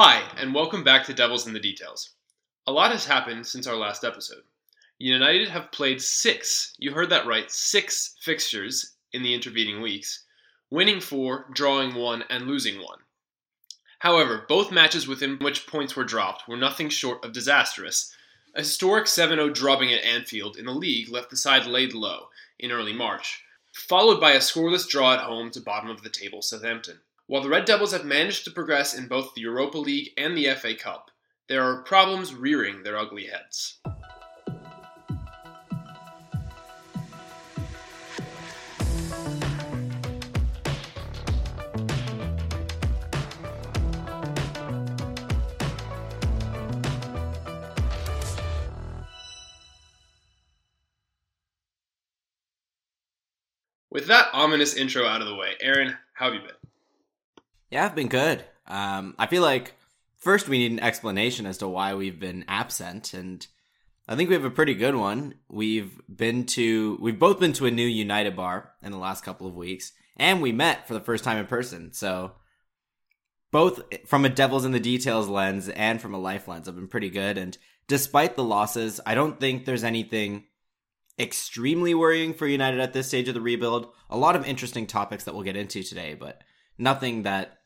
Hi, and welcome back to Devils in the Details. A lot has happened since our last episode. United have played six, you heard that right, six fixtures in the intervening weeks, winning four, drawing one, and losing one. However, both matches within which points were dropped were nothing short of disastrous. A historic 7 0 drubbing at Anfield in the league left the side laid low in early March, followed by a scoreless draw at home to bottom of the table Southampton. While the Red Devils have managed to progress in both the Europa League and the FA Cup, there are problems rearing their ugly heads. With that ominous intro out of the way, Aaron, how have you been? Yeah, I've been good. Um, I feel like first we need an explanation as to why we've been absent, and I think we have a pretty good one. We've been to, we've both been to a new United bar in the last couple of weeks, and we met for the first time in person. So both from a Devils in the Details lens and from a life lens I've been pretty good. And despite the losses, I don't think there's anything extremely worrying for United at this stage of the rebuild. A lot of interesting topics that we'll get into today, but nothing that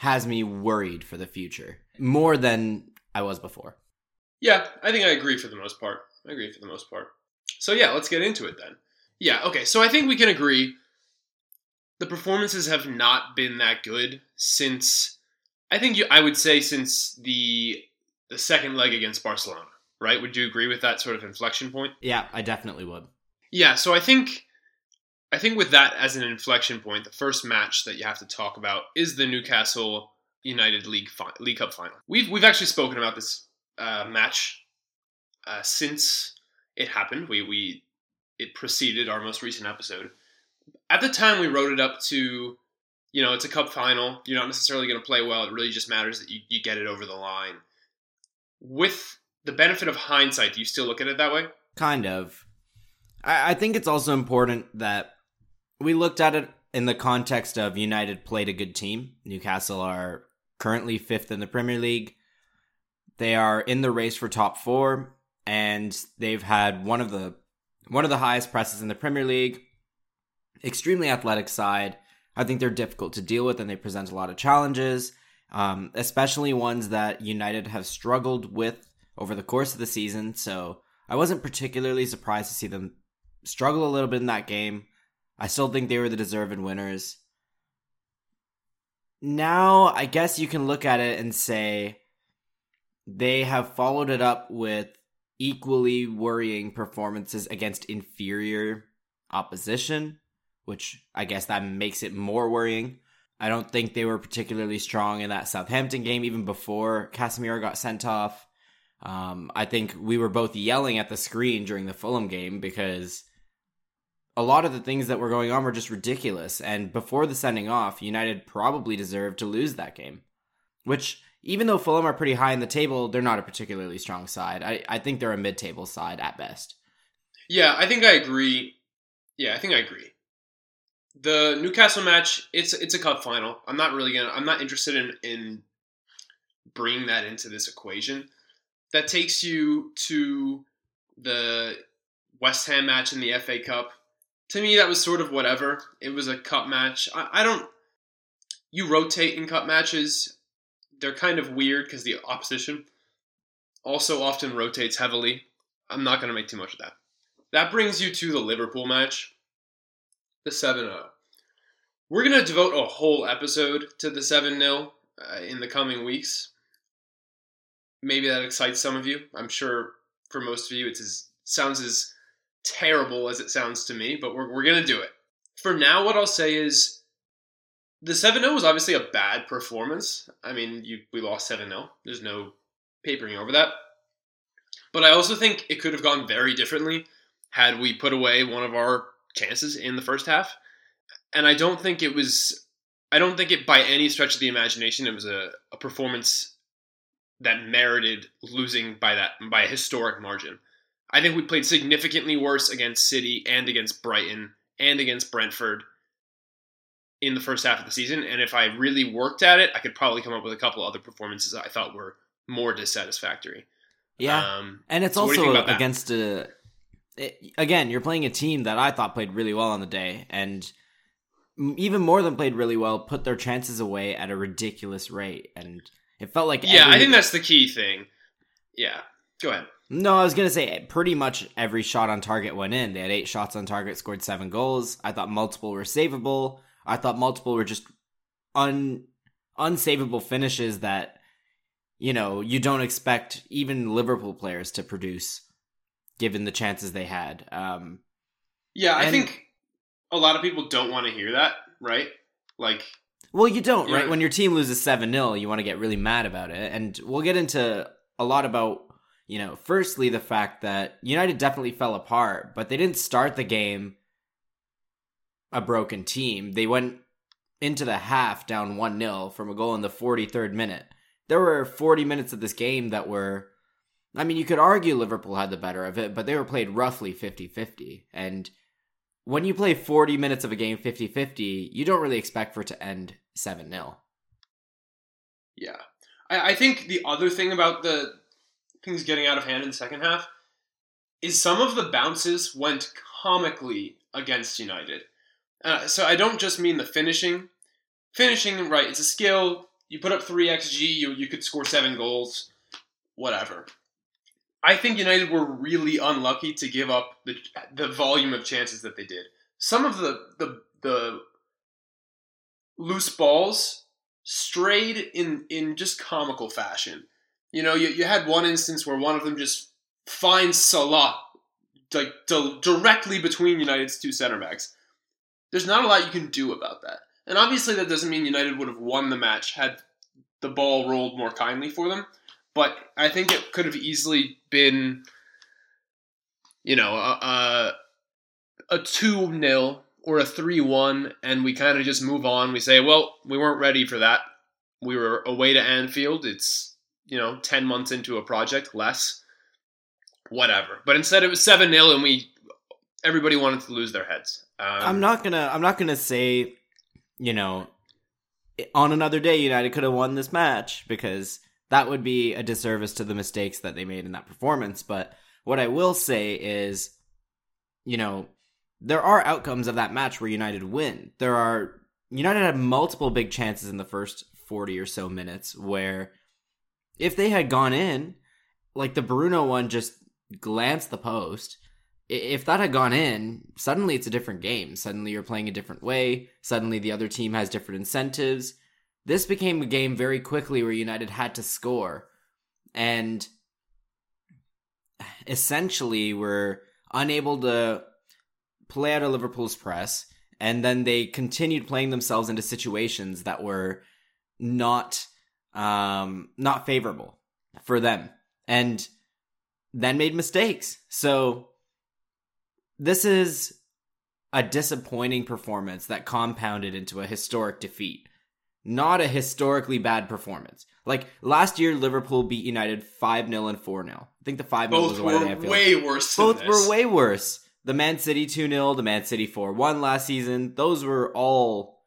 has me worried for the future more than I was before. Yeah, I think I agree for the most part. I agree for the most part. So yeah, let's get into it then. Yeah, okay. So I think we can agree the performances have not been that good since I think you I would say since the the second leg against Barcelona right? Would you agree with that sort of inflection point? Yeah, I definitely would. Yeah, so I think I think with that as an inflection point, the first match that you have to talk about is the Newcastle United League fi- League Cup final. We've we've actually spoken about this uh, match uh, since it happened. We we it preceded our most recent episode. At the time, we wrote it up to, you know, it's a cup final. You're not necessarily going to play well. It really just matters that you, you get it over the line. With the benefit of hindsight, do you still look at it that way? Kind of. I, I think it's also important that we looked at it in the context of United played a good team. Newcastle are currently fifth in the Premier League. They are in the race for top four, and they've had one of the one of the highest presses in the Premier League. Extremely athletic side. I think they're difficult to deal with, and they present a lot of challenges, um, especially ones that United have struggled with over the course of the season. So I wasn't particularly surprised to see them struggle a little bit in that game. I still think they were the deserved winners. Now, I guess you can look at it and say they have followed it up with equally worrying performances against inferior opposition, which I guess that makes it more worrying. I don't think they were particularly strong in that Southampton game, even before Casemiro got sent off. Um, I think we were both yelling at the screen during the Fulham game because a lot of the things that were going on were just ridiculous. And before the sending off, United probably deserved to lose that game. Which, even though Fulham are pretty high in the table, they're not a particularly strong side. I, I think they're a mid table side at best. Yeah, I think I agree. Yeah, I think I agree. The Newcastle match, it's it's a cup final. I'm not really gonna. I'm not interested in in bringing that into this equation that takes you to the West Ham match in the FA Cup. To me, that was sort of whatever. It was a cup match. I, I don't. You rotate in cup matches. They're kind of weird because the opposition also often rotates heavily. I'm not going to make too much of that. That brings you to the Liverpool match, the 7 0. We're going to devote a whole episode to the 7 0 uh, in the coming weeks maybe that excites some of you. I'm sure for most of you, it sounds as terrible as it sounds to me, but we're, we're going to do it. For now, what I'll say is the 7 0 was obviously a bad performance. I mean, you, we lost 7 0. There's no papering over that. But I also think it could have gone very differently had we put away one of our chances in the first half. And I don't think it was, I don't think it by any stretch of the imagination, it was a, a performance that merited losing by that by a historic margin. I think we played significantly worse against City and against Brighton and against Brentford. in the first half of the season. And if I really worked at it, I could probably come up with a couple other performances I thought were more dissatisfactory. Yeah, Um, and it's so what do you also think about that? against a. it- again, you're playing a team that I thought played really well on the day, and even more than played really well, put their chances away at a ridiculous rate, and it felt like yeah, I think that's the key thing. Yeah, go ahead. No, I was gonna say pretty much every shot on target went in. They had eight shots on target, scored seven goals. I thought multiple were savable. I thought multiple were just un unsavable finishes that you know you don't expect even Liverpool players to produce, given the chances they had. Um, Yeah, I And- think a lot of people don't want to hear that, right? Like, Well, you don't, right? When your team loses 7 0, you want to get really mad about it. And we'll get into a lot about, you know, firstly, the fact that United definitely fell apart, but they didn't start the game a broken team. They went into the half down 1 0 from a goal in the 43rd minute. There were 40 minutes of this game that were. I mean, you could argue Liverpool had the better of it, but they were played roughly 50 50. And when you play 40 minutes of a game 50 50, you don't really expect for it to end 7 0. yeah. I, I think the other thing about the things getting out of hand in the second half is some of the bounces went comically against United. Uh, so I don't just mean the finishing. Finishing, right, it's a skill. You put up 3 XG, you, you could score 7 goals, whatever. I think United were really unlucky to give up the, the volume of chances that they did. Some of the, the, the loose balls strayed in, in just comical fashion. You know, you, you had one instance where one of them just finds Salah like di- directly between United's two center backs. There's not a lot you can do about that. And obviously, that doesn't mean United would have won the match had the ball rolled more kindly for them. But I think it could have easily been, you know, a, a, a 2 0 or a 3 1, and we kind of just move on. We say, well, we weren't ready for that. We were away to Anfield. It's, you know, 10 months into a project, less. Whatever. But instead, it was 7 0, and we. Everybody wanted to lose their heads. Um, I'm not gonna. I'm not gonna say, you know, on another day United could have won this match because that would be a disservice to the mistakes that they made in that performance. But what I will say is, you know, there are outcomes of that match where United win. There are United had multiple big chances in the first 40 or so minutes where if they had gone in, like the Bruno one just glanced the post. If that had gone in, suddenly it's a different game. Suddenly you're playing a different way. Suddenly the other team has different incentives. This became a game very quickly where United had to score. And essentially were unable to play out of Liverpool's press. And then they continued playing themselves into situations that were not um, not favorable for them. And then made mistakes. So this is a disappointing performance that compounded into a historic defeat. Not a historically bad performance. Like last year, Liverpool beat United 5 0 and 4 0. I think the 5 0 was both the at were way worse Both were way worse. The Man City 2 0, the Man City 4 1 last season. Those were all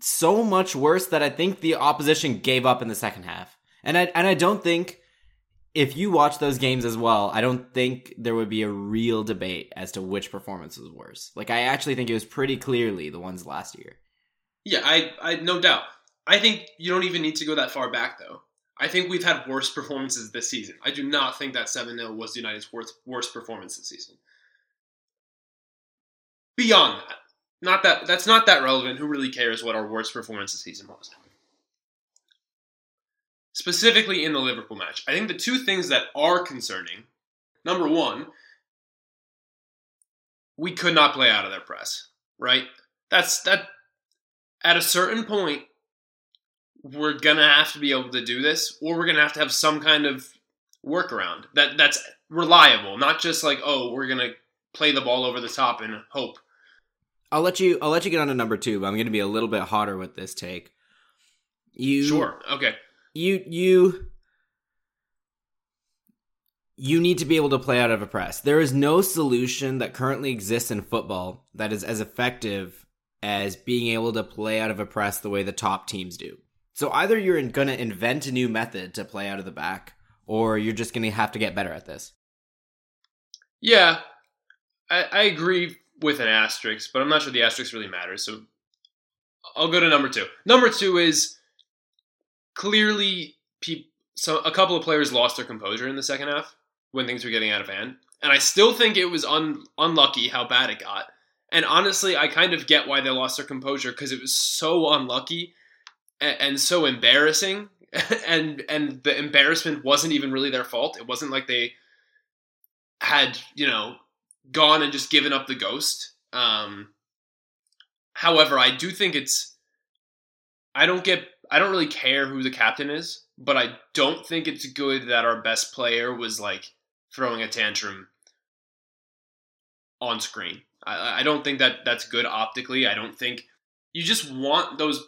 so much worse that I think the opposition gave up in the second half. And I and I don't think if you watch those games as well, I don't think there would be a real debate as to which performance was worse. Like I actually think it was pretty clearly the ones last year. Yeah, I, I no doubt. I think you don't even need to go that far back though. I think we've had worse performances this season. I do not think that 7-0 was United's worst, worst performance this season. Beyond that, not that that's not that relevant. Who really cares what our worst performance this season was? Specifically in the Liverpool match, I think the two things that are concerning. Number one, we could not play out of their press. Right? That's that at a certain point, we're gonna have to be able to do this, or we're gonna have to have some kind of workaround that that's reliable, not just like, oh, we're gonna play the ball over the top and hope. I'll let you I'll let you get on to number 2, but I'm going to be a little bit hotter with this take. You Sure, okay, you you you need to be able to play out of a press. There is no solution that currently exists in football that is as effective as being able to play out of a press the way the top teams do. So either you're going to invent a new method to play out of the back, or you're just going to have to get better at this. Yeah, I, I agree with an asterisk, but I'm not sure the asterisk really matters. So I'll go to number two. Number two is clearly pe- so a couple of players lost their composure in the second half when things were getting out of hand, and I still think it was un- unlucky how bad it got. And honestly, I kind of get why they lost their composure because it was so unlucky and, and so embarrassing, and and the embarrassment wasn't even really their fault. It wasn't like they had you know gone and just given up the ghost. Um, however, I do think it's I don't get I don't really care who the captain is, but I don't think it's good that our best player was like throwing a tantrum on screen. I, I don't think that that's good optically. I don't think you just want those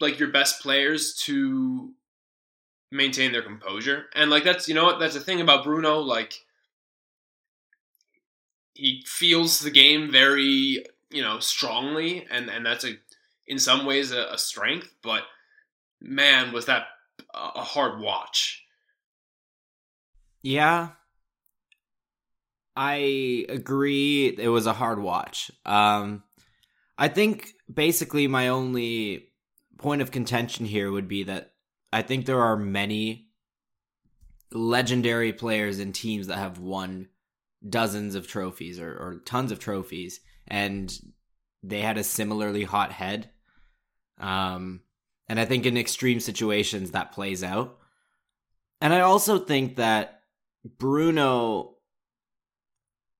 like your best players to maintain their composure. And like that's you know what that's the thing about Bruno like he feels the game very you know strongly and and that's a in some ways a, a strength but man was that a hard watch. Yeah. I agree it was a hard watch. Um i think basically my only point of contention here would be that i think there are many legendary players and teams that have won dozens of trophies or, or tons of trophies, and they had a similarly hot head. Um, and I think in extreme situations that plays out. And I also think that Bruno,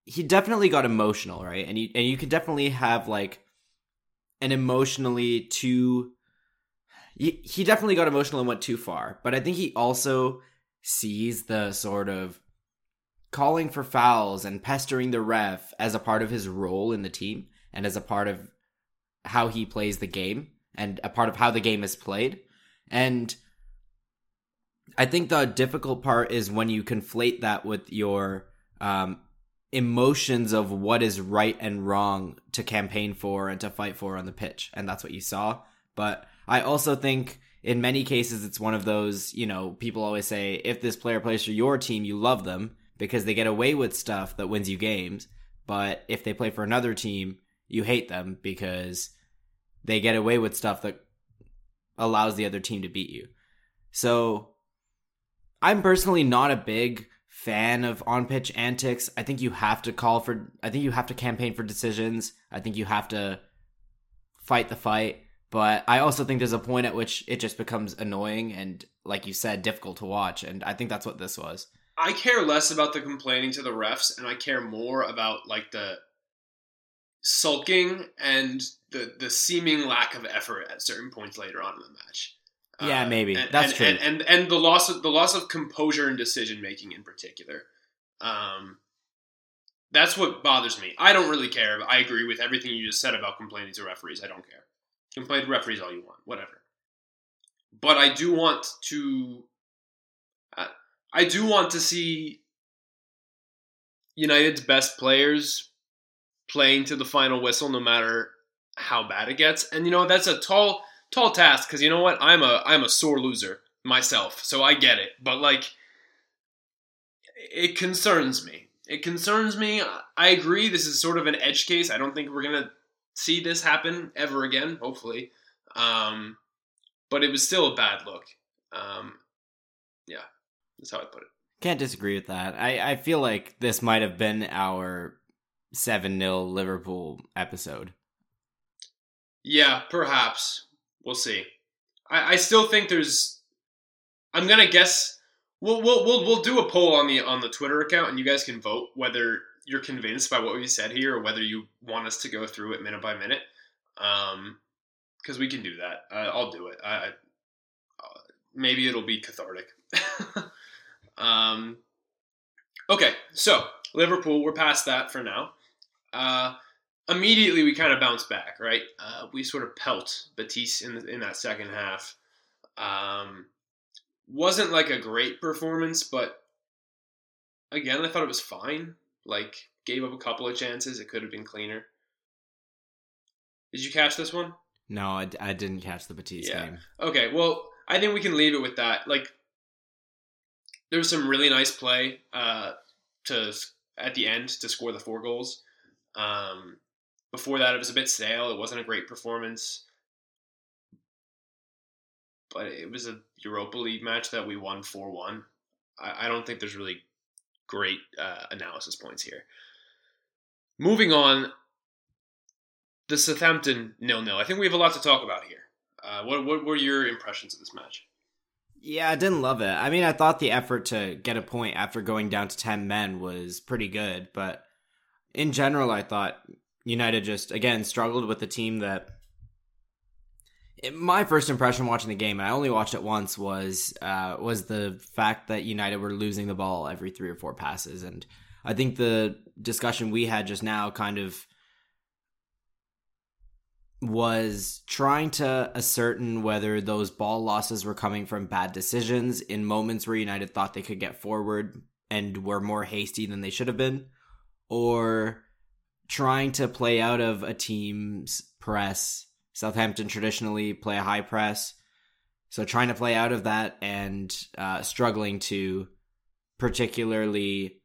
he definitely got emotional, right? And you and you could definitely have like an emotionally too. He, he definitely got emotional and went too far, but I think he also sees the sort of calling for fouls and pestering the ref as a part of his role in the team and as a part of how he plays the game and a part of how the game is played. And I think the difficult part is when you conflate that with your um, emotions of what is right and wrong to campaign for and to fight for on the pitch. And that's what you saw. But I also think in many cases, it's one of those, you know, people always say, if this player plays for your team, you love them because they get away with stuff that wins you games. But if they play for another team, you hate them because they get away with stuff that allows the other team to beat you. So I'm personally not a big fan of on pitch antics. I think you have to call for, I think you have to campaign for decisions. I think you have to fight the fight. But I also think there's a point at which it just becomes annoying and, like you said, difficult to watch. And I think that's what this was. I care less about the complaining to the refs, and I care more about like the sulking and the the seeming lack of effort at certain points later on in the match. Yeah, uh, maybe and, that's and, true. And, and, and the loss of the loss of composure and decision making in particular. Um, that's what bothers me. I don't really care. I agree with everything you just said about complaining to referees. I don't care. Complain to referees all you want, whatever. But I do want to I do want to see United's best players playing to the final whistle, no matter how bad it gets. And you know that's a tall, tall task because you know what? I'm a I'm a sore loser myself, so I get it. But like, it concerns me. It concerns me. I agree. This is sort of an edge case. I don't think we're gonna see this happen ever again. Hopefully, um, but it was still a bad look. Um. That's how I put it. Can't disagree with that. I, I feel like this might have been our 7 0 Liverpool episode. Yeah, perhaps. We'll see. I, I still think there's. I'm gonna guess. We'll, we'll we'll we'll do a poll on the on the Twitter account, and you guys can vote whether you're convinced by what we said here, or whether you want us to go through it minute by minute. Um, because we can do that. I, I'll do it. I, uh, maybe it'll be cathartic. Um, okay, so Liverpool, we're past that for now. Uh, immediately, we kind of bounce back, right? Uh, we sort of pelt Betis in in that second half. Um, wasn't like a great performance, but again, I thought it was fine. Like, gave up a couple of chances. It could have been cleaner. Did you catch this one? No, I, I didn't catch the Betis Yeah. game. Okay, well, I think we can leave it with that. Like, there was some really nice play uh, to at the end to score the four goals. Um, before that, it was a bit stale. It wasn't a great performance, but it was a Europa League match that we won four one. I, I don't think there's really great uh, analysis points here. Moving on, the Southampton nil nil. I think we have a lot to talk about here. Uh, what what were your impressions of this match? Yeah, I didn't love it. I mean, I thought the effort to get a point after going down to 10 men was pretty good, but in general, I thought United just, again, struggled with a team that. My first impression watching the game, and I only watched it once, was uh, was the fact that United were losing the ball every three or four passes, and I think the discussion we had just now kind of was trying to ascertain whether those ball losses were coming from bad decisions in moments where United thought they could get forward and were more hasty than they should have been, or trying to play out of a team's press. Southampton traditionally play a high press, so trying to play out of that and uh, struggling to particularly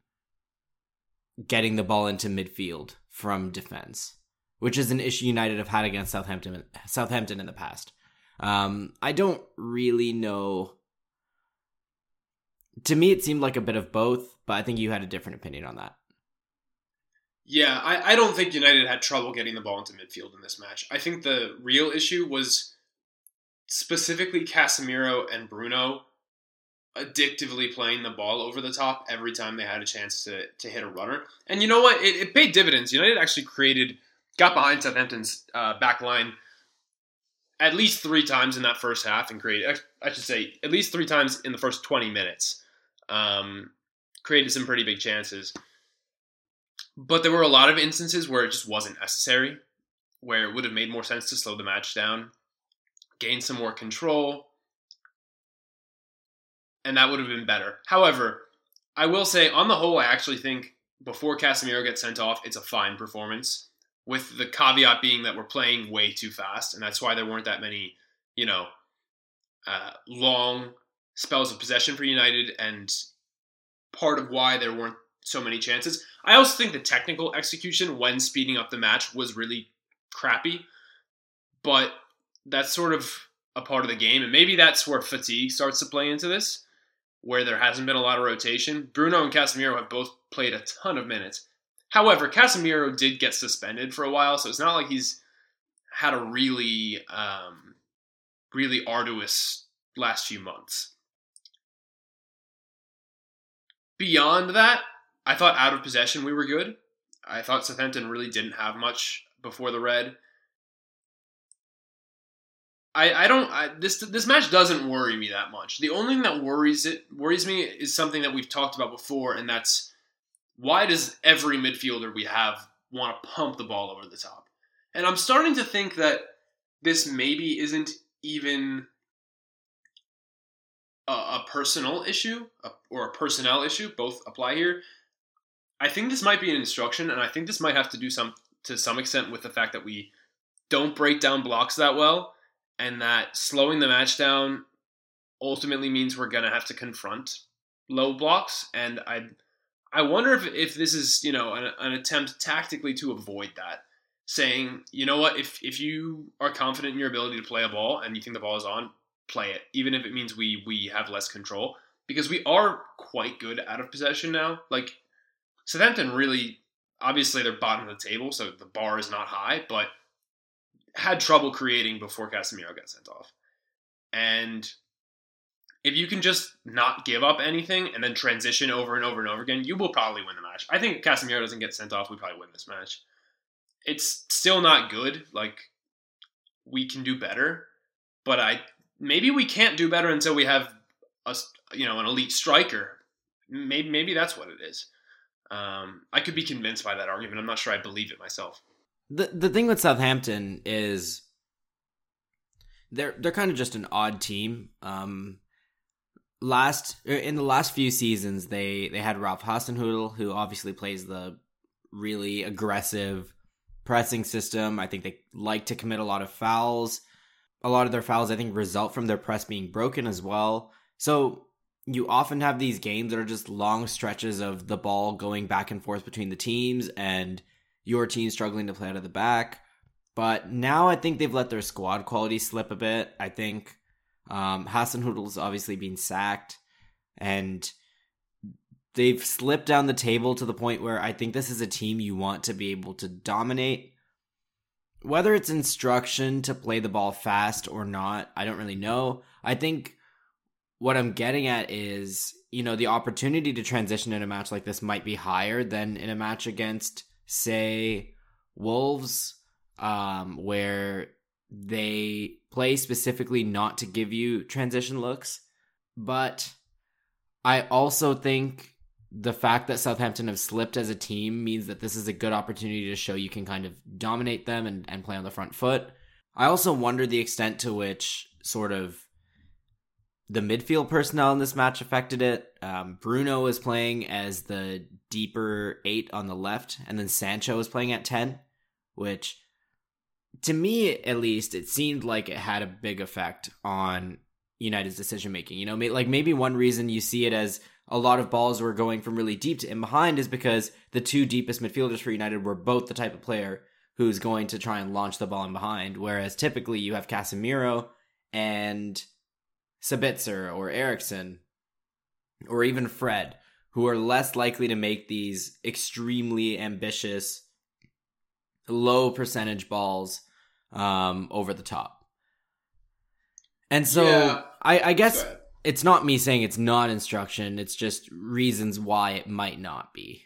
getting the ball into midfield from defense which is an issue United have had against Southampton Southampton in the past. Um, I don't really know. To me, it seemed like a bit of both, but I think you had a different opinion on that. Yeah, I, I don't think United had trouble getting the ball into midfield in this match. I think the real issue was specifically Casemiro and Bruno addictively playing the ball over the top every time they had a chance to, to hit a runner. And you know what? It, it paid dividends. United actually created – got behind Southampton's uh, back line at least three times in that first half and created, I should say, at least three times in the first 20 minutes. Um, created some pretty big chances. But there were a lot of instances where it just wasn't necessary, where it would have made more sense to slow the match down, gain some more control, and that would have been better. However, I will say, on the whole, I actually think before Casemiro gets sent off, it's a fine performance with the caveat being that we're playing way too fast, and that's why there weren't that many, you know, uh, long spells of possession for United, and part of why there weren't so many chances. I also think the technical execution when speeding up the match was really crappy, but that's sort of a part of the game, and maybe that's where fatigue starts to play into this, where there hasn't been a lot of rotation. Bruno and Casemiro have both played a ton of minutes. However, Casemiro did get suspended for a while, so it's not like he's had a really, um, really arduous last few months. Beyond that, I thought out of possession we were good. I thought Southampton really didn't have much before the red. I, I don't I, this this match doesn't worry me that much. The only thing that worries it worries me is something that we've talked about before, and that's why does every midfielder we have want to pump the ball over the top? And I'm starting to think that this maybe isn't even a, a personal issue a, or a personnel issue. Both apply here. I think this might be an instruction, and I think this might have to do some to some extent with the fact that we don't break down blocks that well, and that slowing the match down ultimately means we're gonna have to confront low blocks. And I I wonder if if this is you know an, an, attempt tactically to avoid that, saying you know what if if you are confident in your ability to play a ball and you think the ball is on, play it, even if it means we we have less control. Because we are quite good out of possession now. Like Southampton really, obviously they're bottom of the table, so the bar is not high, but had trouble creating before Casemiro got sent off, and if you can just not give up anything and then transition over and over and over again, you will probably win the match. I think Casemiro doesn't get sent off, we probably win this match. It's still not good. Like we can do better, but I maybe we can't do better until we have a you know an elite striker. Maybe maybe that's what it is. Um, I could be convinced by that argument. I'm not sure I believe it myself. The the thing with Southampton is they're they're kind of just an odd team. Um, last er, in the last few seasons they they had Ralph Hasenhüttl who obviously plays the really aggressive pressing system. I think they like to commit a lot of fouls. A lot of their fouls, I think, result from their press being broken as well. So you often have these games that are just long stretches of the ball going back and forth between the teams and your team struggling to play out of the back. But now I think they've let their squad quality slip a bit. I think um, Hasenhüttl's obviously been sacked, and they've slipped down the table to the point where I think this is a team you want to be able to dominate. Whether it's instruction to play the ball fast or not, I don't really know. I think what I'm getting at is, you know, the opportunity to transition in a match like this might be higher than in a match against, say, Wolves, um, where they play specifically not to give you transition looks. But I also think the fact that Southampton have slipped as a team means that this is a good opportunity to show you can kind of dominate them and, and play on the front foot. I also wonder the extent to which sort of the midfield personnel in this match affected it. Um, Bruno is playing as the deeper eight on the left, and then Sancho is playing at 10, which to me at least, it seemed like it had a big effect on United's decision making. You know, like maybe one reason you see it as a lot of balls were going from really deep to in behind is because the two deepest midfielders for United were both the type of player who's going to try and launch the ball in behind. Whereas typically you have Casemiro and Sabitzer or Eriksen or even Fred, who are less likely to make these extremely ambitious, low percentage balls um, over the top. And so yeah. I, I guess it's not me saying it's not instruction. It's just reasons why it might not be.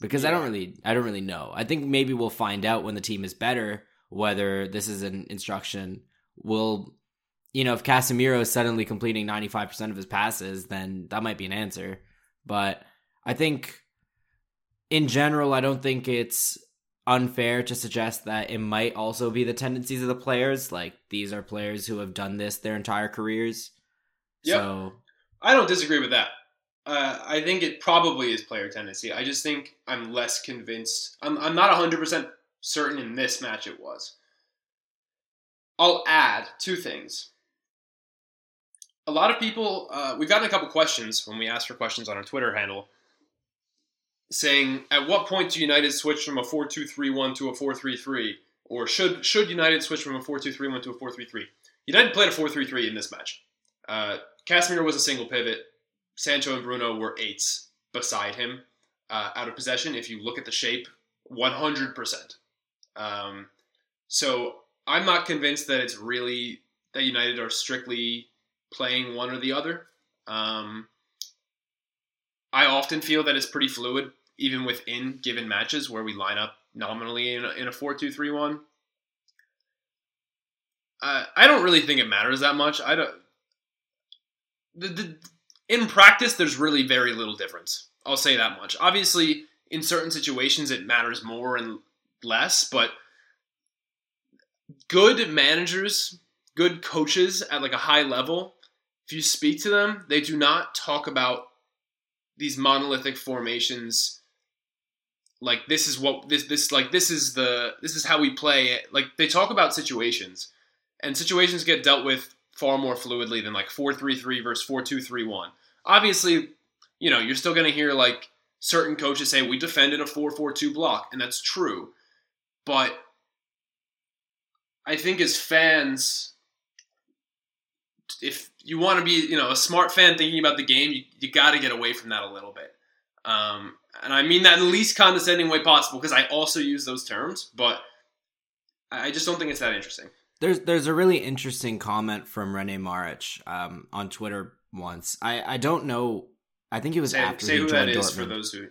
Because yeah. I don't really, I don't really know. I think maybe we'll find out when the team is better whether this is an instruction. We'll, you know, if Casemiro is suddenly completing ninety five percent of his passes, then that might be an answer. But I think, in general, I don't think it's unfair to suggest that it might also be the tendencies of the players. Like these are players who have done this their entire careers. Yeah, so... I don't disagree with that. Uh, I think it probably is player tendency. I just think I'm less convinced. I'm, I'm not 100% certain in this match it was. I'll add two things. A lot of people, uh, we've gotten a couple questions when we asked for questions on our Twitter handle saying at what point do United switch from a 4-2-3-1 to a 4-3-3 or should should United switch from a 4-2-3-1 to a 4-3-3? United played a 4-3-3 in this match. Uh, Casemiro was a single pivot. Sancho and Bruno were eights beside him uh, out of possession. If you look at the shape, 100%. Um, so I'm not convinced that it's really that United are strictly playing one or the other. Um, I often feel that it's pretty fluid even within given matches where we line up nominally in a, in a 4-2-3-1. Uh, I don't really think it matters that much. I don't. The, the, in practice, there's really very little difference. I'll say that much. Obviously, in certain situations, it matters more and less, but good managers, good coaches at like a high level, if you speak to them, they do not talk about these monolithic formations like this is what this this like this is the this is how we play like they talk about situations and situations get dealt with far more fluidly than like 4-3-3 versus 4-2-3-1 obviously you know you're still going to hear like certain coaches say we defend in a 4-4-2 block and that's true. But i think as fans if you want to be you know a smart fan thinking about the game you, you got to get away from that a little bit um, and I mean that in the least condescending way possible because I also use those terms, but I just don't think it's that interesting. There's there's a really interesting comment from Rene Maric um, on Twitter once. I, I don't know. I think it was say, after say he who joined that is Dortmund. for those who.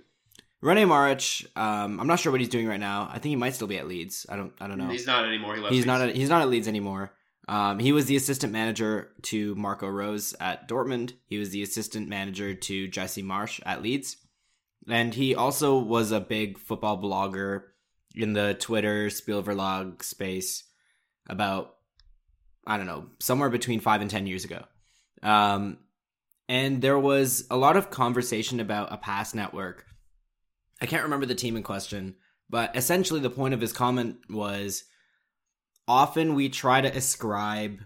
Rene Maric, um, I'm not sure what he's doing right now. I think he might still be at Leeds. I don't I don't know. He's not anymore. He left he's Leeds. not at, he's not at Leeds anymore. Um, he was the assistant manager to Marco Rose at Dortmund. He was the assistant manager to Jesse Marsch at Leeds. And he also was a big football blogger in the Twitter Spielverlagerung space about, I don't know, somewhere between five and 10 years ago. Um, and there was a lot of conversation about a pass network. I can't remember the team in question, But essentially, the point of his comment was often we try to ascribe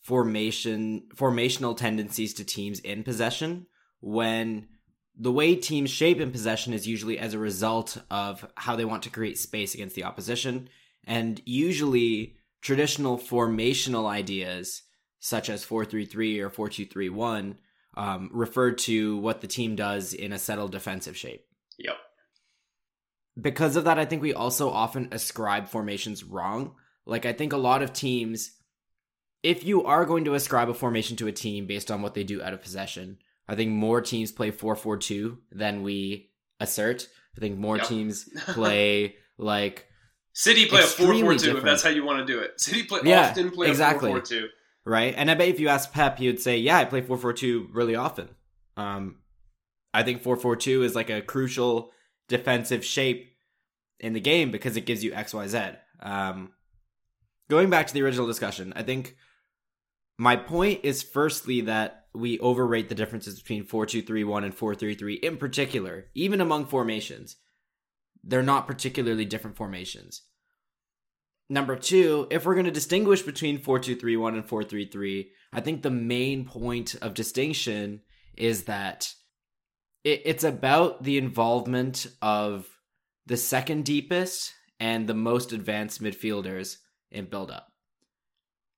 formation formational tendencies to teams in possession when the way teams shape in possession is usually as a result of how they want to create space against the opposition and usually traditional formational ideas such as 433 or 4231 um, refer to what the team does in a settled defensive shape Yep. because of that, I think we also often ascribe formations wrong. Like, I think a lot of teams, if you are going to ascribe a formation to a team based on what they do out of possession, I think more teams play 4 4 2 than we assert. I think more Yep. teams play like, City play a 4 4 2 if that's how you want to do it. City play Yeah, often play exactly. a 4 4 2. right? And I bet if you ask Pep, he would say, Yeah, I play 4 4 2 really often. Um, I think 4 4 2 is like a crucial defensive shape in the game because it gives you XYZ. Um, going back to the original discussion, I think my point is firstly that we overrate the differences between 4-2-3-1 and 4-3-3 in particular, even among formations. They're not particularly different formations. Number two, if we're going to distinguish between 4-2-3-1 and 4-3-3, I think the main point of distinction is that it, it's about the involvement of the second deepest and the most advanced midfielders in build-up.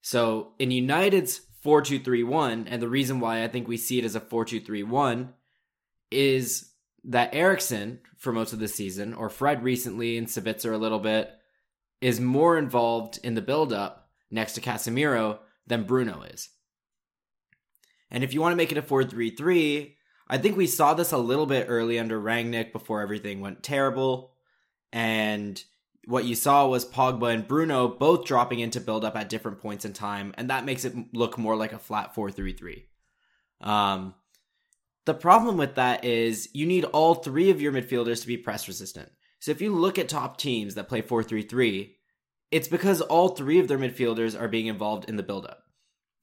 So in United's 4-2-3-1, and the reason why I think we see it as a 4-2-3-1 is that Eriksen for most of the season, or Fred recently and Sabitzer a little bit, is more involved in the build-up next to Casemiro than Bruno is. And if you want to make it a 4-3-3, I think we saw this a little bit early under Rangnick before everything went terrible. And what you saw was Pogba and Bruno both dropping into build up at different points in time, and that makes it look more like a flat 4 3 3. Um, the problem with that is you need all three of your midfielders to be press resistant. So if you look at top teams that play 4 3 3, it's because all three of their midfielders are being involved in the build up.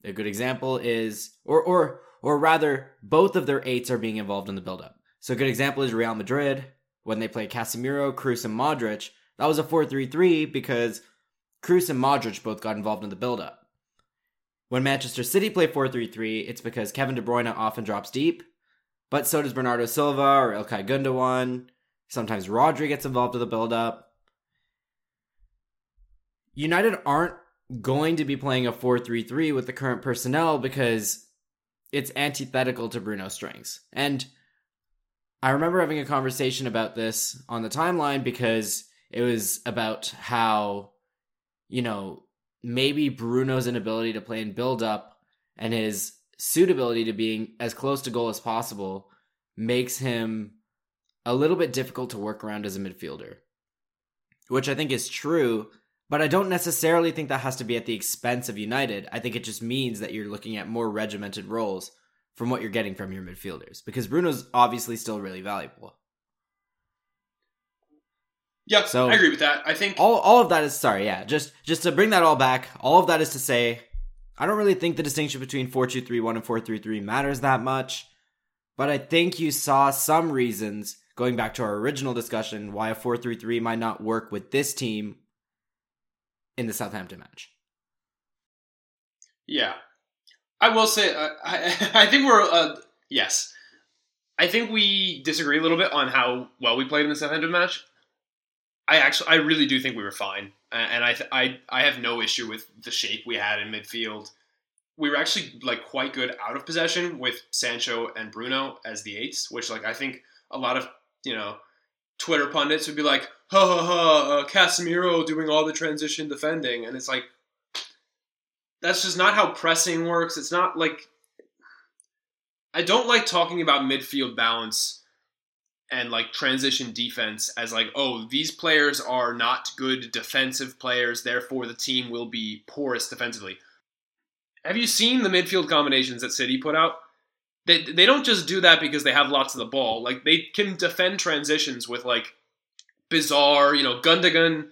A good example is, or, or, or rather, both of their eights are being involved in the build up. So a good example is Real Madrid when they play Casemiro, Kroos, and Modric. That was a 4 3 3 because Kroos and Modric both got involved in the build up. When Manchester City play 4 3 3, it's because Kevin De Bruyne often drops deep, but so does Bernardo Silva or Ilkay Gundogan. Sometimes Rodri gets involved in the build up. United aren't going to be playing a 4 3 3 with the current personnel because it's antithetical to Bruno's strengths. And I remember having a conversation about this on the timeline because it was about how, you know, maybe Bruno's inability to play in build up and his suitability to being as close to goal as possible makes him a little bit difficult to work around as a midfielder. Which I think is true, but I don't necessarily think that has to be at the expense of United. I think it just means that you're looking at more regimented roles from what you're getting from your midfielders because Bruno's obviously still really valuable. Yeah, So- I agree with that. I think All all of that is sorry, yeah. Just just to bring that all back, all of that is to say I don't really think the distinction between 4231 and 433 matters that much, but I think you saw some reasons going back to our original discussion why a 433 might not work with this team in the Southampton match. Yeah, I will say uh, I I think we're uh, yes, I think we disagree a little bit on how well we played in the Southampton match. I actually I really do think we were fine, and I th- I I have no issue with the shape we had in midfield. We were actually like quite good out of possession with Sancho and Bruno as the eights, which like I think a lot of you know Twitter pundits would be like, ha ha ha, uh, Casemiro doing all the transition defending, and it's like that's just not how pressing works. It's not like I don't like talking about midfield balance and like transition defense as like, oh, these players are not good defensive players, therefore the team will be porous defensively. Have you seen the midfield combinations that City put out? They, they don't just do that because they have lots of the ball. Like they can defend transitions with like bizarre, you know, Gundogan,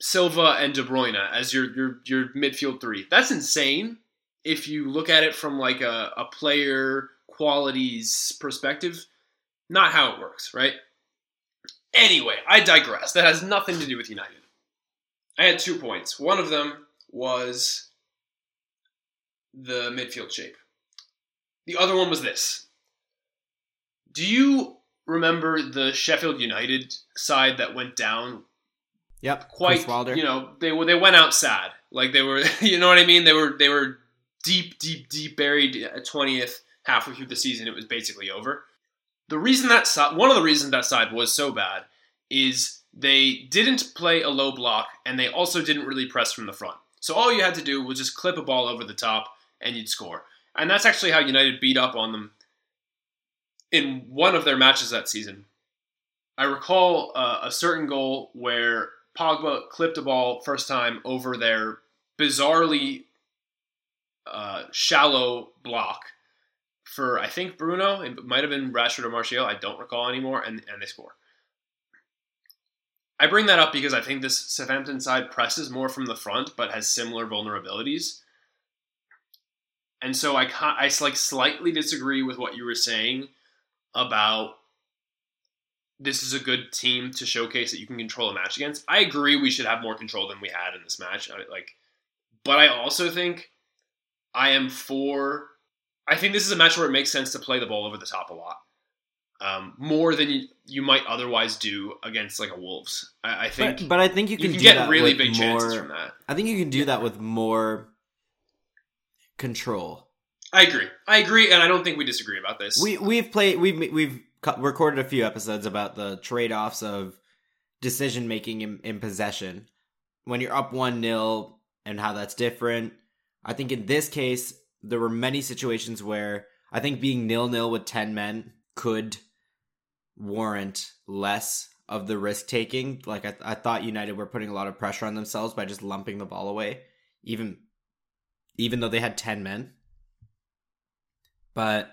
Silva, and De Bruyne as your your your midfield three. That's insane if you look at it from like a, a player qualities perspective. Not how it works, right? Anyway, I digress. That has nothing to do with United. I had two points. One of them was the midfield shape. The other one was this. Do you remember the Sheffield United side that went down Yep. quite Chris Wilder. you know they were they went out sad like they were you know what i mean they were they were deep deep deep buried at 20th halfway through the season it was basically over the reason that one of the reasons that side was so bad is they didn't play a low block and they also didn't really press from the front. So all you had to do was just clip a ball over the top and you'd score. And that's actually how united beat up on them in one of their matches that season. I recall uh, a certain goal where Pogba clipped a ball first time over their bizarrely uh, shallow block for I think Bruno. It might have been Rashford or Martial. I don't recall anymore, and and they score. I bring that up because I think this Southampton side presses more from the front, but has similar vulnerabilities. And so I I like slightly disagree with what you were saying about this is a good team to showcase that you can control a match against. I agree we should have more control than we had in this match. I, like, but I also think I am for. I think this is a match where it makes sense to play the ball over the top a lot, um, more than you, you might otherwise do against like a Wolves. I, I think but, but I think you you can, can do get that really with big chances more- from that. I think you can do that with more control. I agree. I agree, and I don't think we disagree about this. We we've played we've we've recorded a few episodes about the trade offs of decision making in, in possession when you're up one 0 and how that's different. I think in this case there were many situations where I think being nil nil with ten men could warrant less of the risk taking. Like I, I thought United were putting a lot of pressure on themselves by just lumping the ball away, even even though they had ten men. But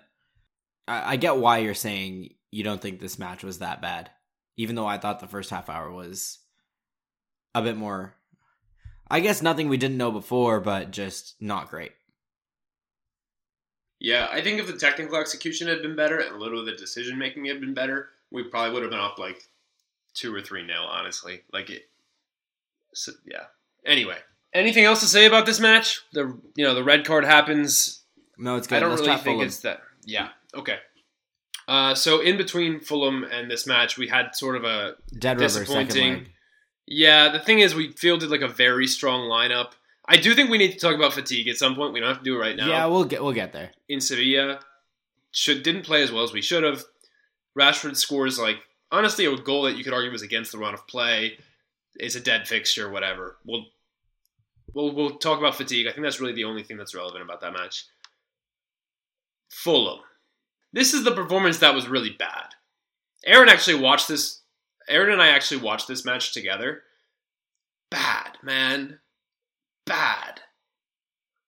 I, I get why you're saying you don't think this match was that bad, even though I thought the first half hour was a bit more. I guess nothing we didn't know before, but just not great. Yeah, I think if the technical execution had been better and a little of the decision making had been better, we probably would have been up like two or three nil. Honestly, like it. So, yeah. Anyway, anything else to say about this match? The you know the red card happens. No, it's good. I don't Let's really think Fulham. it's that. Yeah. Okay. Uh, so in between Fulham and this match, we had sort of a Dead disappointing. Yeah, the thing is, we fielded like a very strong lineup. I do think we need to talk about fatigue at some point. We don't have to do it right now. Yeah, we'll get we'll get there. in Sevilla should didn't play as well as we should have. Rashford scores like honestly a goal that you could argue was against the run of play. It's a dead fixture, whatever. We'll we'll we'll talk about fatigue. I think that's really the only thing that's relevant about that match. Fulham. This is the performance that was really bad. Aaron actually watched this. Aaron and I actually watched this match together. Bad, man. Bad.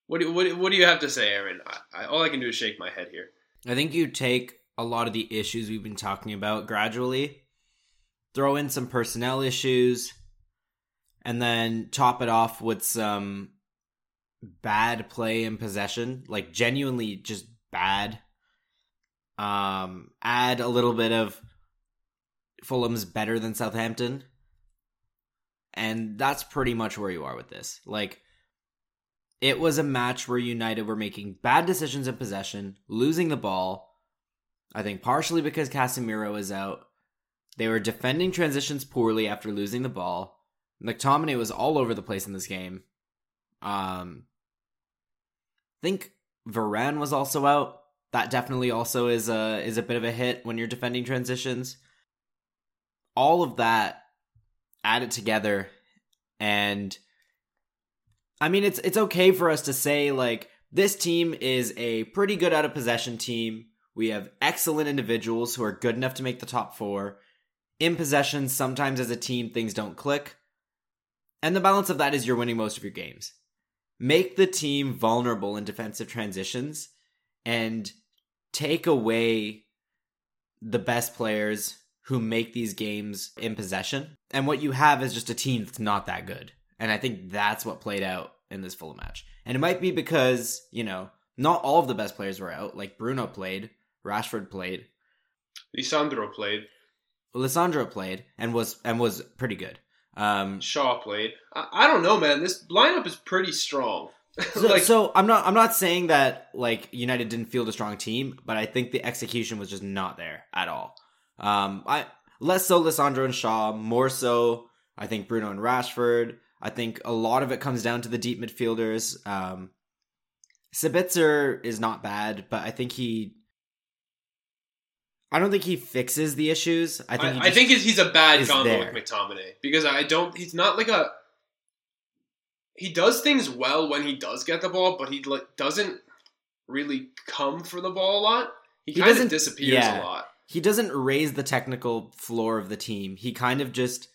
What do, what, what do you have to say, Aaron? I, I, all I can do is shake my head here. I think you take a lot of the issues we've been talking about gradually, throw in some personnel issues, and then top it off with some bad play in possession, like genuinely just bad. Um, add a little bit of Fulham's better than Southampton. And that's pretty much where you are with this. Like, it was a match where United were making bad decisions in possession, losing the ball. I think partially because Casemiro was out. They were defending transitions poorly after losing the ball. McTominay was all over the place in this game. Um, I think Varane was also out. That definitely also is a is a bit of a hit when you're defending transitions. All of that added together, and I mean it's it's okay for us to say like this team is a pretty good out of possession team. We have excellent individuals who are good enough to make the top four. In possession, sometimes as a team things don't click. And the balance of that is you're winning most of your games. Make the team vulnerable in defensive transitions and take away the best players who make these games in possession. And what you have is just a team that's not that good. And I think that's what played out in this full match. And it might be because, you know, not all of the best players were out. Like Bruno played, Rashford played. Lisandro played. Lisandro played and was and was pretty good. Um, Shaw played. I, I don't know, man. This lineup is pretty strong. so, like, so I'm not I'm not saying that like United didn't field a strong team, but I think the execution was just not there at all. Um, I less so Lisandro and Shaw, more so I think Bruno and Rashford. I think a lot of it comes down to the deep midfielders. Um, Sabitzer is not bad, but I think he. I don't think he fixes the issues. I think. I, I think he's a bad combo there. with McTominay because I don't. He's not like a. He does things well when he does get the ball, but he like doesn't really come for the ball a lot. He, He kind of disappears yeah. a lot. he doesn't raise the technical floor of the team. He kind of just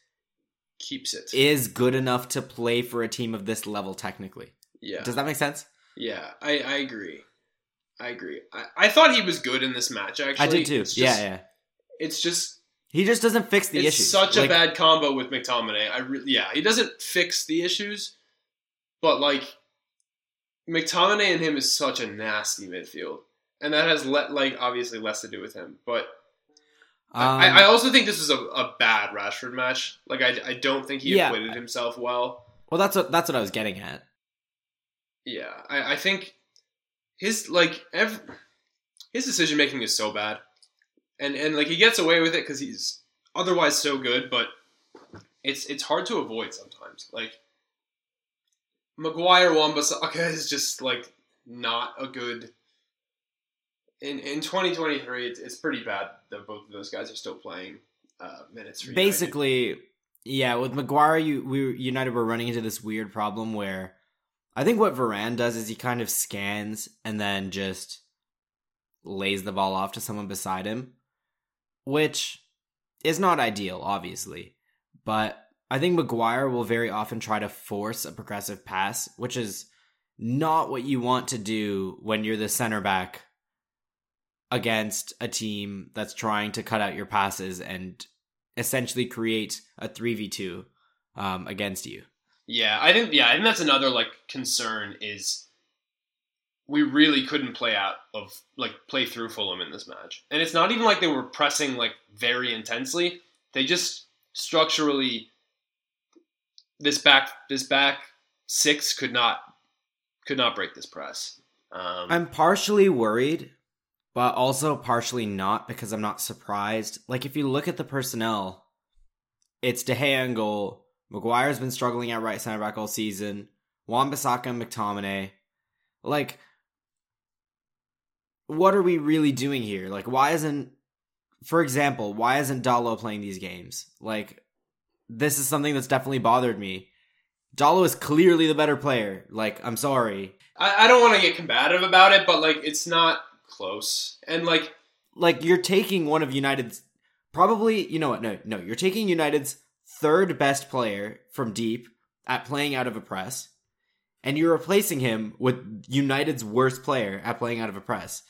Keeps it. is good enough to play for a team of this level technically. yeah. Does that make sense? Yeah, I, I agree. I agree. I, I thought he was good in this match. Actually, I did too. It's yeah, yeah. It's just He just doesn't fix the it's issues. such a bad combo with McTominay. I re- yeah, he doesn't fix the issues, but like McTominay and him is such a nasty midfield, and that has let like obviously less to do with him. But Um, I, I also think this is a, a bad Rashford match. Like I, I don't think he Yeah. acquitted himself well. well, that's what that's what I was getting at. Yeah, I, I think his like ev- his decision making is so bad, and and like he gets away with it because he's otherwise so good, but it's it's hard to avoid sometimes. Like Maguire Wan-Bissaka is just like not a good. In in 2023, it's, it's pretty bad that both of those guys are still playing uh, minutes. Basically, yeah, with Maguire, you we United were running into this weird problem where I think what Varane does is he kind of scans and then just lays the ball off to someone beside him, which is not ideal, obviously. But I think Maguire will very often try to force a progressive pass, which is not what you want to do when you're the center back against a team that's trying to cut out your passes and essentially create a 3v2 um, against you. Yeah, I think yeah, I think that's another like concern is we really couldn't play out of like play through Fulham in this match. And it's not even like they were pressing like very intensely. They just structurally this back this back six could not could not break this press. Um, I'm partially worried, but also partially not because I'm not surprised. Like if you look at the personnel, it's De Gea and goal. Maguire's been struggling at right center back all season. Wan-Bissaka and McTominay. Like, what are we really doing here? Like, why isn't, for example, why isn't Dalot playing these games? Like, this is something that's definitely bothered me. Dalot is clearly the better player. Like, I'm sorry. I, I don't want to get combative about it, but like it's not close. And like like you're taking one of United's probably you know what no no you're taking United's third best player from deep at playing out of a press and you're replacing him with United's worst player at playing out of a press.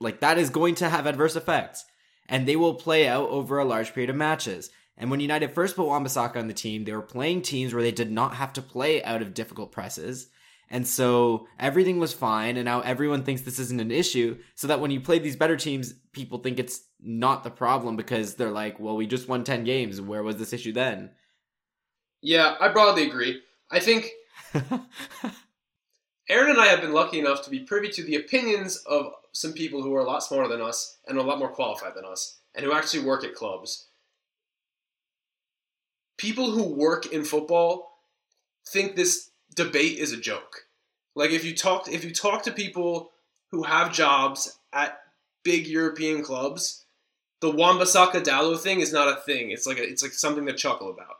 Like that is going to have adverse effects and they will play out over a large period of matches. And when United first put Wan-Bissaka on the team they were playing teams where they did not have to play out of difficult presses and so everything was fine, and now everyone thinks this isn't an issue. So that when you play these better teams, people think it's not the problem because they're like, well, we just won 10 games. Where was this issue then? yeah, I broadly agree. I think Aaron and I have been lucky enough to be privy to the opinions of some people who are a lot smarter than us and a lot more qualified than us, and who actually work at clubs. People who work in football think this debate is a joke. Like if you talk if you talk to people who have jobs at big European clubs, the Wan-Bissaka Dalot thing is not a thing. It's like a, it's like something to chuckle about.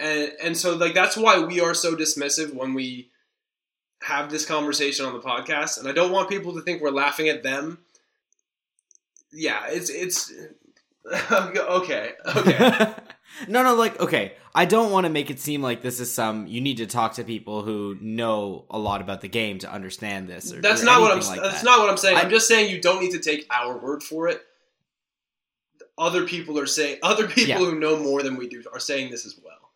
And and so like that's why we are so dismissive when we have this conversation on the podcast, and I don't want people to think we're laughing at them. Yeah, it's it's okay, okay. no, no, like, okay. I don't want to make it seem like this is some, you need to talk to people who know a lot about the game to understand this. Or, That's or not what I'm. like that's that. not what I'm saying. I- I'm just saying you don't need to take our word for it. Other people are saying. Other people Yeah. who know more than we do are saying this as well.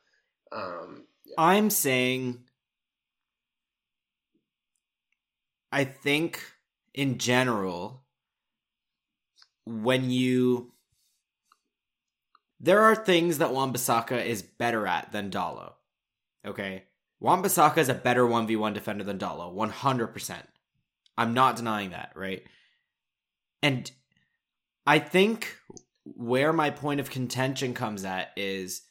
Um, I'm saying I think in general when you there are things that Wan-Bissaka is better at than Dalot. Okay? Wan-Bissaka is a better 1v1 defender than Dalot, 100%. I'm not denying that, right? And I think where my point of contention comes at is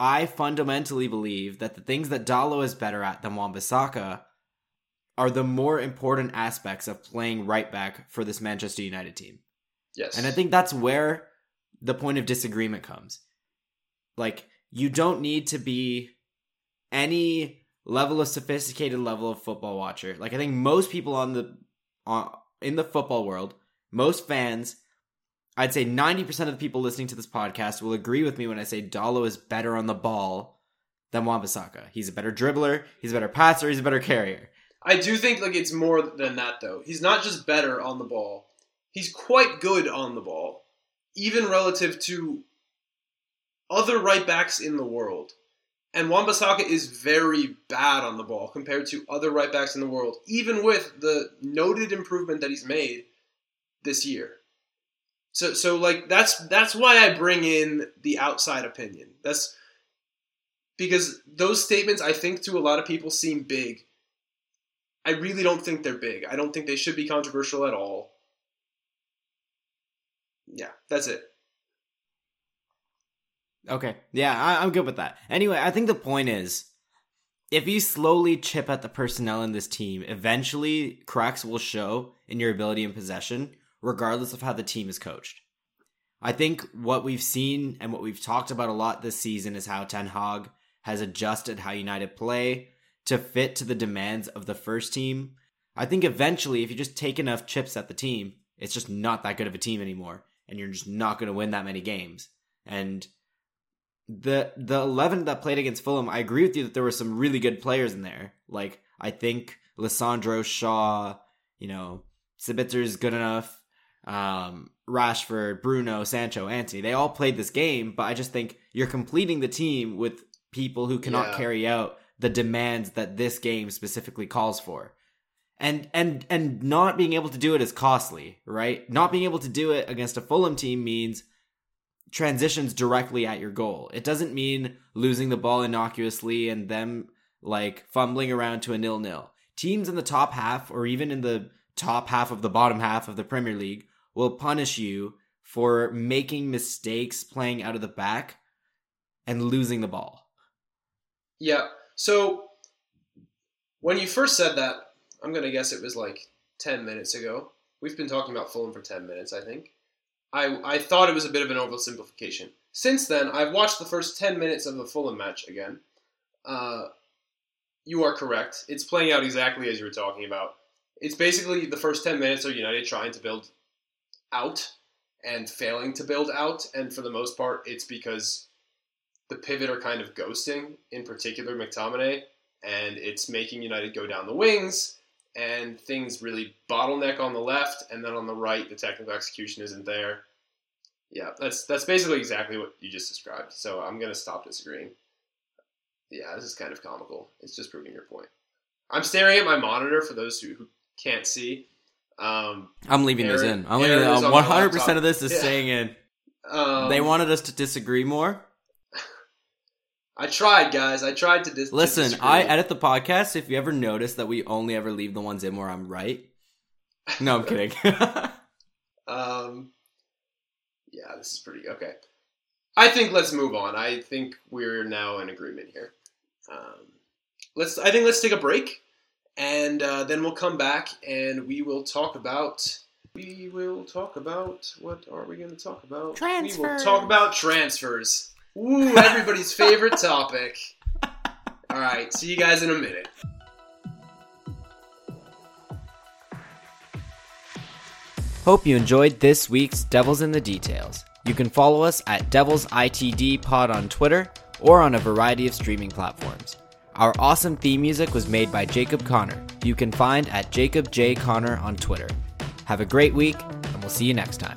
I fundamentally believe that the things that Dalot is better at than Wan-Bissaka are the more important aspects of playing right back for this Manchester United team. Yes. And I think that's where the point of disagreement comes. Like, you don't need to be any level of sophisticated level of football watcher. Like, I think most people on the on, in the football world, most fans, I'd say 90% of the people listening to this podcast will agree with me when I say Dalot is better on the ball than Wan-Bissaka. He's a better dribbler, he's a better passer, he's a better carrier. I do think like it's more than that though. He's not just better on the ball. He's quite good on the ball, even relative to other right backs in the world. And Wan-Bissaka is very bad on the ball compared to other right backs in the world, even with the noted improvement that he's made this year. So so like that's that's why I bring in the outside opinion. That's because those statements I think to a lot of people seem big. I really don't think they're big. I don't think they should be controversial at all. Yeah, that's it. Okay. Yeah, I, I'm good with that. Anyway, I think the point is if you slowly chip at the personnel in this team, eventually cracks will show in your ability and possession, regardless of how the team is coached. I think what we've seen and what we've talked about a lot this season is how Ten Hag has adjusted how United play to fit to the demands of the first team. I think eventually, if you just take enough chips at the team, it's just not that good of a team anymore, and you're just not going to win that many games. And the the eleven that played against Fulham, I agree with you that there were some really good players in there. Like I think Lisandro Shaw, you know, Sabitzer is good enough. Um, Rashford, Bruno, Sancho, Antony, they all played this game, but I just think you're completing the team with people who cannot Yeah. carry out the demands that this game specifically calls for. And and and not being able to do it is costly, right? Not being able to do it against a Fulham team means transitions directly at your goal. It doesn't mean losing the ball innocuously and them like fumbling around to a nil nil. Teams in the top half or even in the top half of the bottom half of the Premier League will punish you for making mistakes playing out of the back and losing the ball. Yeah. So when you first said that, I'm gonna guess it was like ten minutes ago. We've been talking about Fulham for ten minutes, I think. I I thought it was a bit of an oversimplification. Since then, I've watched the first ten minutes of the Fulham match again. Uh, you are correct. It's playing out exactly as you were talking about. It's basically the first ten minutes are United trying to build out and failing to build out, and for the most part, it's because the pivot are kind of ghosting, in particular McTominay, and it's making United go down the wings, and things really bottleneck on the left, and then on the right, the technical execution isn't there. Yeah, that's that's basically exactly what you just described. So I'm gonna stop disagreeing. Yeah, this is kind of comical. It's just proving your point. I'm staring at my monitor for those who, who can't see. Um, I'm leaving this in. I'm leaving is on One my hundred laptop. percent of this is Yeah. staying in. um, they wanted us to disagree more. I tried, guys. I tried to dis- Listen, disagree. I edit the podcast. If you ever notice that we only ever leave the ones in where I'm right. No, I'm kidding. Um, yeah, this is pretty okay. I think let's move on. I think we're now in agreement here. Um, let's. I think let's take a break, and uh, then we'll come back and we will talk about. We will talk about what are we going to talk about? We will talk about transfers. Ooh, everybody's favorite topic. All right, see you guys in a minute. Hope you enjoyed this week's Devils in the Details. You can follow us at Devils ITD Pod on Twitter or on a variety of streaming platforms. Our awesome theme music was made by Jacob Connor, you can find at Jacob J. Connor on Twitter. Have a great week, and we'll see you next time.